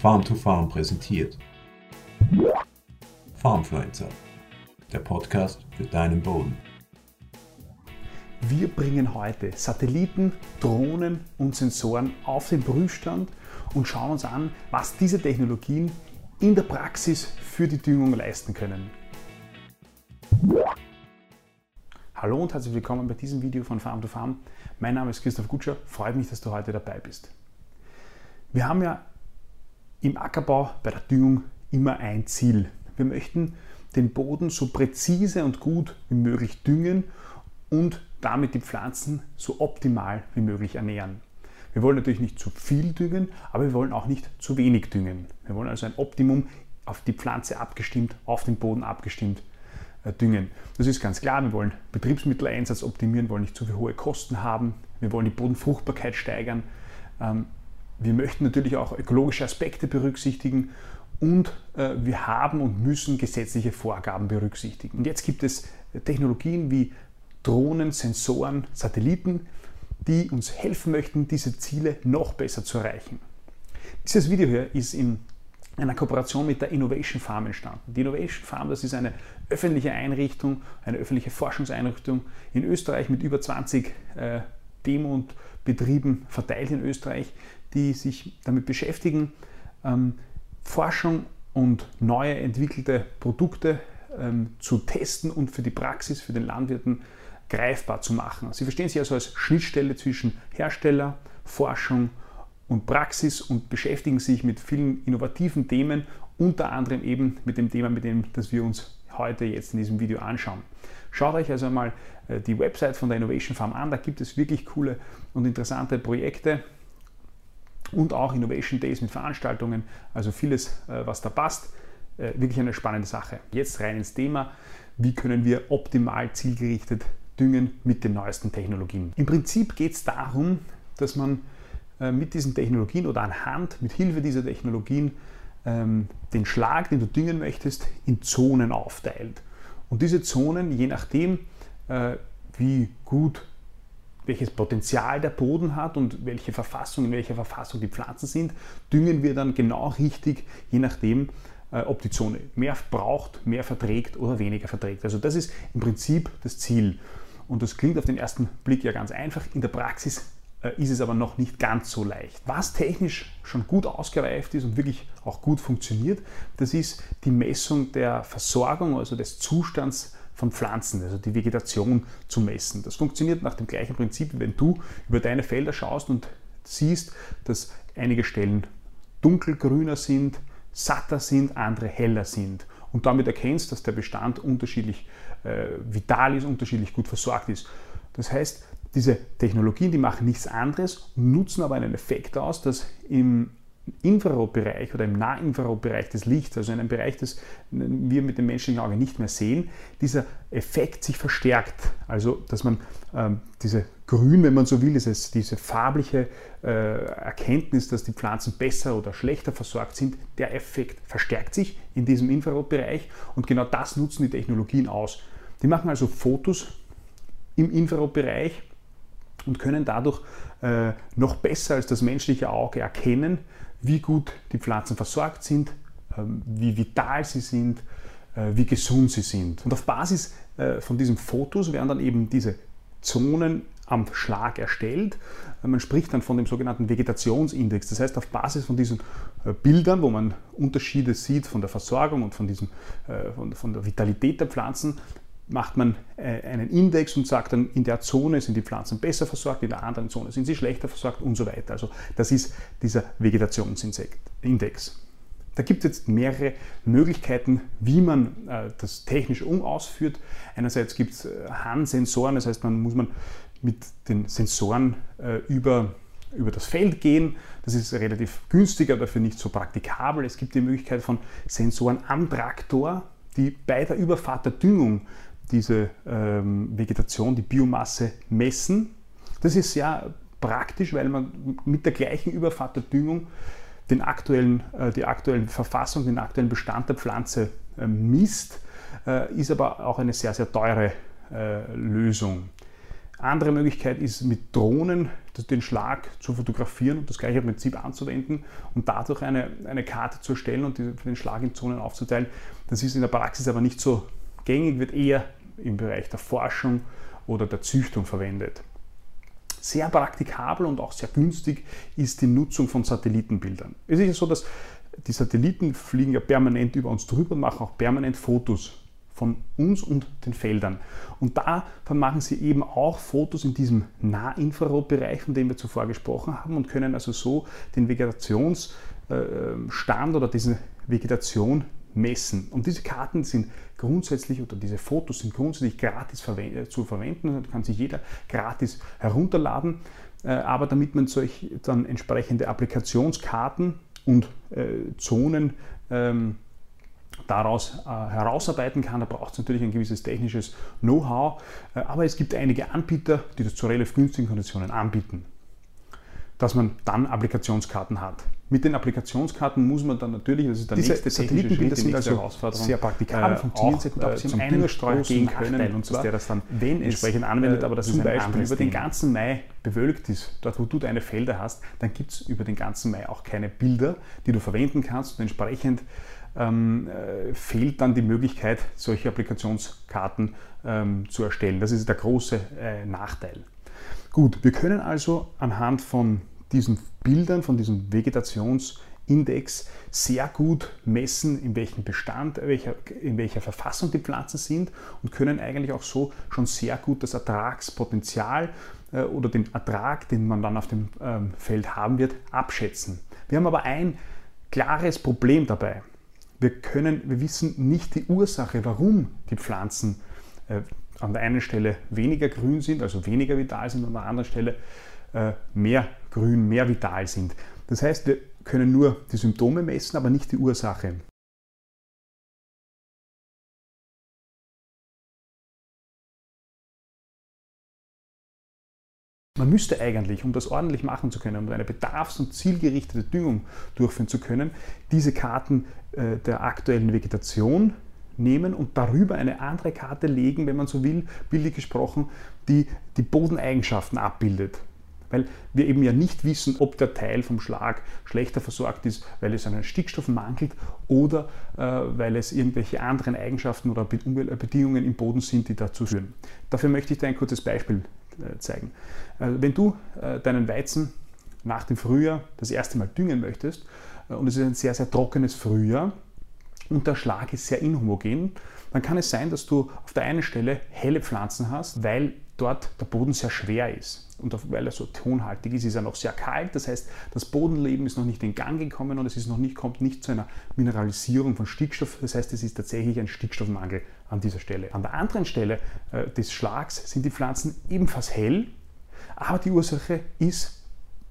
Farm to Farm präsentiert. Farmfluencer, der Podcast für deinen Boden. Wir bringen heute Satelliten, Drohnen und Sensoren auf den Prüfstand und schauen uns an, was diese Technologien in der Praxis für die Düngung leisten können. Hallo und herzlich willkommen bei diesem Video von Farm to Farm. Mein Name ist Christoph Gutscher, freut mich, dass du heute dabei bist. Wir haben ja im Ackerbau bei der Düngung immer ein Ziel. Wir möchten den Boden so präzise und gut wie möglich düngen und damit die Pflanzen so optimal wie möglich ernähren. Wir wollen natürlich nicht zu viel düngen, aber wir wollen auch nicht zu wenig düngen. Wir wollen also ein Optimum auf die Pflanze abgestimmt, auf den Boden abgestimmt äh, düngen. Das ist ganz klar, wir wollen Betriebsmitteleinsatz optimieren, wollen nicht zu viel hohe Kosten haben, wir wollen die Bodenfruchtbarkeit steigern. Wir möchten natürlich auch ökologische Aspekte berücksichtigen und äh, wir haben und müssen gesetzliche Vorgaben berücksichtigen. Und jetzt gibt es Technologien wie Drohnen, Sensoren, Satelliten, die uns helfen möchten, diese Ziele noch besser zu erreichen. Dieses Video hier ist in einer Kooperation mit der Innovation Farm entstanden. Die Innovation Farm, das ist eine öffentliche Einrichtung, eine öffentliche Forschungseinrichtung in Österreich mit über 20 äh, Demo- und Betrieben verteilt in Österreich, die sich damit beschäftigen, ähm, Forschung und neue entwickelte Produkte ähm, zu testen und für die Praxis, für den Landwirten greifbar zu machen. Sie verstehen sich also als Schnittstelle zwischen Hersteller, Forschung und Praxis und beschäftigen sich mit vielen innovativen Themen, unter anderem eben mit dem Thema, mit dem das wir uns heute jetzt in diesem Video anschauen. Schaut euch also mal äh, die Website von der Innovation Farm an, da gibt es wirklich coole und interessante Projekte und auch Innovation Days mit Veranstaltungen, also vieles, äh, was da passt. Äh, wirklich eine spannende Sache. Jetzt rein ins Thema, wie können wir optimal zielgerichtet düngen mit den neuesten Technologien. Im Prinzip geht es darum, dass man äh, mit diesen Technologien oder anhand, mit Hilfe dieser Technologien ähm, den Schlag, den du düngen möchtest, in Zonen aufteilt. Und diese Zonen, je nachdem, wie gut welches Potenzial der Boden hat und welche Verfassung, in welcher Verfassung die Pflanzen sind, düngen wir dann genau richtig, je nachdem, äh, ob die Zone mehr braucht, mehr verträgt oder weniger verträgt. Also das ist im Prinzip das Ziel. Und das klingt auf den ersten Blick ja ganz einfach. In der Praxis äh, ist es aber noch nicht ganz so leicht. Was technisch schon gut ausgereift ist und wirklich auch gut funktioniert, das ist die Messung der Versorgung, also des Zustands von Pflanzen, also die Vegetation zu messen. Das funktioniert nach dem gleichen Prinzip, wenn du über deine Felder schaust und siehst, dass einige Stellen dunkelgrüner sind, satter sind, andere heller sind. Und damit erkennst, dass der Bestand unterschiedlich äh, vital ist, unterschiedlich gut versorgt ist. Das heißt, diese Technologien, die machen nichts anderes, nutzen aber einen Effekt aus, dass im Infrarotbereich oder im Nahinfrarotbereich des Lichts, also in einem Bereich, das wir mit dem menschlichen Auge nicht mehr sehen, dieser Effekt sich verstärkt. Also, dass man ähm, diese Grün, wenn man so will, dieses, diese farbliche äh, Erkenntnis, dass die Pflanzen besser oder schlechter versorgt sind, der Effekt verstärkt sich in diesem Infrarotbereich und genau das nutzen die Technologien aus. Die machen also Fotos im Infrarotbereich und können dadurch äh, noch besser als das menschliche Auge erkennen, wie gut die Pflanzen versorgt sind, ähm, wie vital sie sind, äh, wie gesund sie sind. Und auf Basis äh, von diesen Fotos werden dann eben diese Zonen am Schlag erstellt. Äh, man spricht dann von dem sogenannten Vegetationsindex. Das heißt, auf Basis von diesen Bildern, wo man Unterschiede sieht von der Versorgung und von, diesem, von der Vitalität der Pflanzen, macht man äh, einen Index und sagt dann, in der Zone sind die Pflanzen besser versorgt, in der anderen Zone sind sie schlechter versorgt und so weiter. Also das ist dieser Vegetationsindex. Da gibt es jetzt mehrere Möglichkeiten, wie man äh, das technisch um ausführt. Einerseits gibt es äh, Handsensoren, das heißt, man muss man mit den Sensoren über, über das Feld gehen. Das ist relativ günstiger, dafür nicht so praktikabel. Es gibt die Möglichkeit von Sensoren am Traktor, die bei der Überfahrt der Düngung diese ähm, Vegetation, die Biomasse messen. Das ist sehr praktisch, weil man mit der gleichen Überfahrt der Düngung den aktuellen, äh, die aktuelle Verfassung, den aktuellen Bestand der Pflanze äh, misst, äh, ist aber auch eine sehr, sehr teure äh, Lösung. Andere Möglichkeit ist mit Drohnen den Schlag zu fotografieren und das gleiche Prinzip anzuwenden und dadurch eine, eine Karte zu erstellen und den Schlag in Zonen aufzuteilen. Das ist in der Praxis aber nicht so gängig, wird eher im Bereich der Forschung oder der Züchtung verwendet. Sehr praktikabel und auch sehr günstig ist die Nutzung von Satellitenbildern. Es ist so, dass die Satelliten fliegen ja permanent über uns drüber und machen auch permanent Fotos von uns und den Feldern. Und da machen sie eben auch Fotos in diesem Nahinfrarotbereich, von dem wir zuvor gesprochen haben, und können also so den Vegetationsstand oder diese Vegetation messen. Und diese Karten sind grundsätzlich oder diese Fotos sind grundsätzlich gratis zu verwenden. Da kann sich jeder gratis herunterladen. Äh, aber damit man solch dann entsprechende Applikationskarten und äh, Zonen ähm, daraus äh, herausarbeiten kann. Da braucht es natürlich ein gewisses technisches Know-how, äh, aber es gibt einige Anbieter, die das zu relativ günstigen Konditionen anbieten, dass man dann Applikationskarten hat. Mit den Applikationskarten muss man dann natürlich, das ist der Diese nächste Satellitenbilder sind also Herausforderung, sehr praktikabel, äh, funktionieren sehr gut, aber äh, sie haben einen großen gehen Nachteil, können, und dass zwar, der das dann wenn es, entsprechend anwendet, äh, aber das zum ist ein Beispiel über den ganzen Mai bewölkt ist, dort wo du deine Felder hast, dann gibt es über den ganzen Mai auch keine Bilder, die du verwenden kannst und entsprechend ähm, äh, fehlt dann die Möglichkeit, solche Applikationskarten ähm, zu erstellen. Das ist der große äh, Nachteil. Gut, wir können also anhand von diesen Bildern, von diesem Vegetationsindex sehr gut messen, in welchem Bestand, in welcher Verfassung die Pflanzen sind und können eigentlich auch so schon sehr gut das Ertragspotenzial äh, oder den Ertrag, den man dann auf dem ähm, Feld haben wird, abschätzen. Wir haben aber ein klares Problem dabei. Wir, können, wir wissen nicht die Ursache, warum die Pflanzen äh, an der einen Stelle weniger grün sind, also weniger vital sind, und an der anderen Stelle äh, mehr grün, mehr vital sind. Das heißt, wir können nur die Symptome messen, aber nicht die Ursache. Man müsste eigentlich, um das ordentlich machen zu können, um eine bedarfs- und zielgerichtete Düngung durchführen zu können, diese Karten äh, der aktuellen Vegetation nehmen und darüber eine andere Karte legen, wenn man so will, bildlich gesprochen, die die Bodeneigenschaften abbildet. Weil wir eben ja nicht wissen, ob der Teil vom Schlag schlechter versorgt ist, weil es einen Stickstoff mangelt oder äh, weil es irgendwelche anderen Eigenschaften oder Bedingungen im Boden sind, die dazu führen. Dafür möchte ich dir ein kurzes Beispiel äh, zeigen. Äh, wenn du äh, deinen Weizen nach dem Frühjahr das erste Mal düngen möchtest und es ist ein sehr, sehr trockenes Frühjahr und der Schlag ist sehr inhomogen, dann kann es sein, dass du auf der einen Stelle helle Pflanzen hast, weil dort der Boden sehr schwer ist. Und weil er so tonhaltig ist, ist er noch sehr kalt. Das heißt, das Bodenleben ist noch nicht in Gang gekommen und es ist noch nicht, kommt nicht zu einer Mineralisierung von Stickstoff. Das heißt, es ist tatsächlich ein Stickstoffmangel an dieser Stelle. An der anderen Stelle äh, des Schlags sind die Pflanzen ebenfalls hell, aber die Ursache ist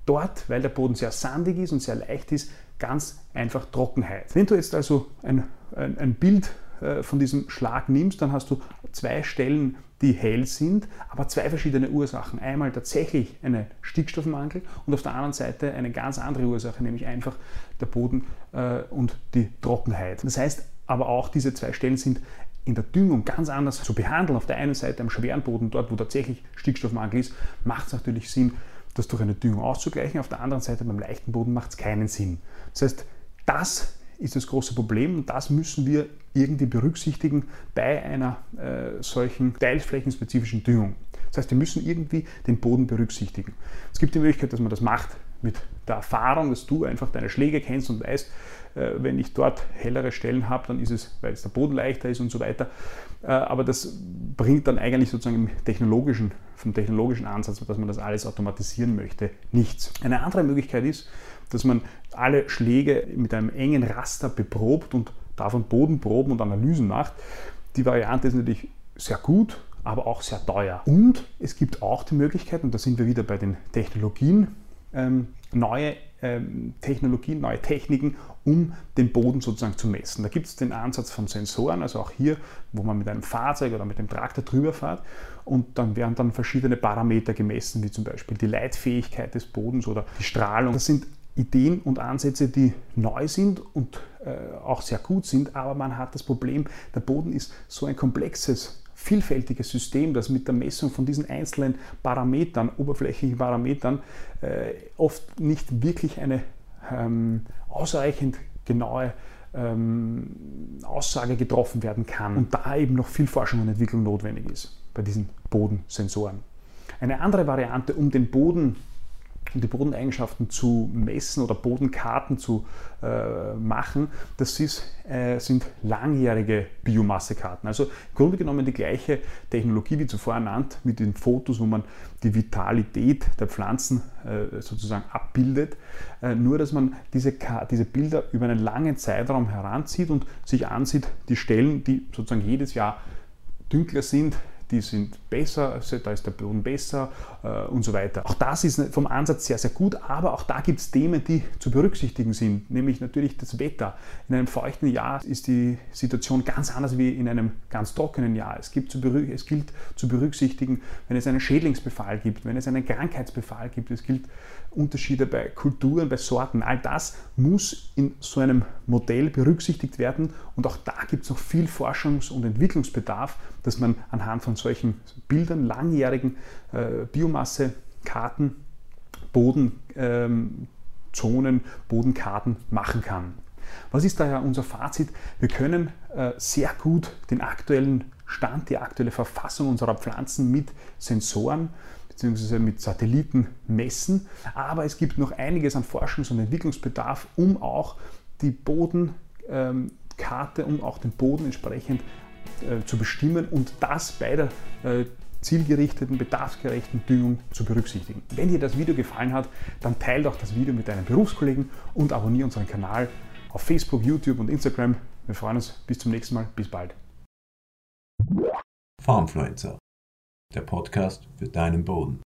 dort, weil der Boden sehr sandig ist und sehr leicht ist, ganz einfach Trockenheit. Wenn du jetzt also ein, ein, ein Bild äh, von diesem Schlag nimmst, dann hast du zwei Stellen, die hell sind, aber zwei verschiedene Ursachen. Einmal tatsächlich einen Stickstoffmangel und auf der anderen Seite eine ganz andere Ursache, nämlich einfach der Boden äh, und die Trockenheit. Das heißt aber auch, diese zwei Stellen sind in der Düngung ganz anders zu behandeln. Auf der einen Seite am schweren Boden, dort wo tatsächlich Stickstoffmangel ist, macht es natürlich Sinn, das durch eine Düngung auszugleichen. Auf der anderen Seite beim leichten Boden macht es keinen Sinn. Das heißt, das ist das große Problem und das müssen wir irgendwie berücksichtigen bei einer äh, solchen teilflächenspezifischen Düngung. Das heißt, wir müssen irgendwie den Boden berücksichtigen. Es gibt die Möglichkeit, dass man das macht mit der Erfahrung, dass du einfach deine Schläge kennst und weißt, äh, wenn ich dort hellere Stellen habe, dann ist es, weil es der Boden leichter ist und so weiter. Äh, aber das bringt dann eigentlich sozusagen technologischen, vom technologischen Ansatz, dass man das alles automatisieren möchte, nichts. Eine andere Möglichkeit ist, dass man alle Schläge mit einem engen Raster beprobt und davon Bodenproben und Analysen macht. Die Variante ist natürlich sehr gut, aber auch sehr teuer. Und es gibt auch die Möglichkeit, und da sind wir wieder bei den Technologien, ähm, neue ähm, Technologien, neue Techniken, um den Boden sozusagen zu messen. Da gibt es den Ansatz von Sensoren, also auch hier, wo man mit einem Fahrzeug oder mit dem Traktor drüber fährt und dann werden dann verschiedene Parameter gemessen, wie zum Beispiel die Leitfähigkeit des Bodens oder die Strahlung. Das sind Ideen und Ansätze, die neu sind und äh, auch sehr gut sind, aber man hat das Problem, der Boden ist so ein komplexes vielfältiges System, das mit der Messung von diesen einzelnen Parametern, oberflächlichen Parametern, äh, oft nicht wirklich eine ähm, ausreichend genaue ähm, Aussage getroffen werden kann und da eben noch viel Forschung und Entwicklung notwendig ist bei diesen Bodensensoren. Eine andere Variante, um den Boden um die Bodeneigenschaften zu messen oder Bodenkarten zu äh, machen, das ist, äh, sind langjährige Biomassekarten. Also im Grunde genommen die gleiche Technologie wie zuvor ernannt mit den Fotos, wo man die Vitalität der Pflanzen äh, sozusagen abbildet. Äh, nur, dass man diese, diese Bilder über einen langen Zeitraum heranzieht und sich ansieht, die Stellen, die sozusagen jedes Jahr dünkler sind, die sind besser, also da ist der Boden besser äh, und so weiter. Auch das ist vom Ansatz sehr, sehr gut, aber auch da gibt es Themen, die zu berücksichtigen sind, nämlich natürlich das Wetter. In einem feuchten Jahr ist die Situation ganz anders wie in einem ganz trockenen Jahr. Es, gibt zu es gilt zu berücksichtigen, wenn es einen Schädlingsbefall gibt, wenn es einen Krankheitsbefall gibt, es gilt Unterschiede bei Kulturen, bei Sorten. All das muss in so einem Modell berücksichtigt werden und auch da gibt es noch viel Forschungs- und Entwicklungsbedarf, dass man anhand von solchen Bildern, langjährigen äh, Biomassekarten, Bodenzonen, ähm, Bodenkarten machen kann. Was ist daher unser Fazit? Wir können äh, sehr gut den aktuellen Stand, die aktuelle Verfassung unserer Pflanzen mit Sensoren bzw. mit Satelliten messen, aber es gibt noch einiges an Forschungs- und Entwicklungsbedarf, um auch die Bodenkarte, um auch den Boden entsprechend zu bestimmen und das bei der äh, zielgerichteten, bedarfsgerechten Düngung zu berücksichtigen. Wenn dir das Video gefallen hat, dann teile doch das Video mit deinen Berufskollegen und abonniere unseren Kanal auf Facebook, YouTube und Instagram. Wir freuen uns. Bis zum nächsten Mal. Bis bald. Farmfluencer, der Podcast für deinen Boden.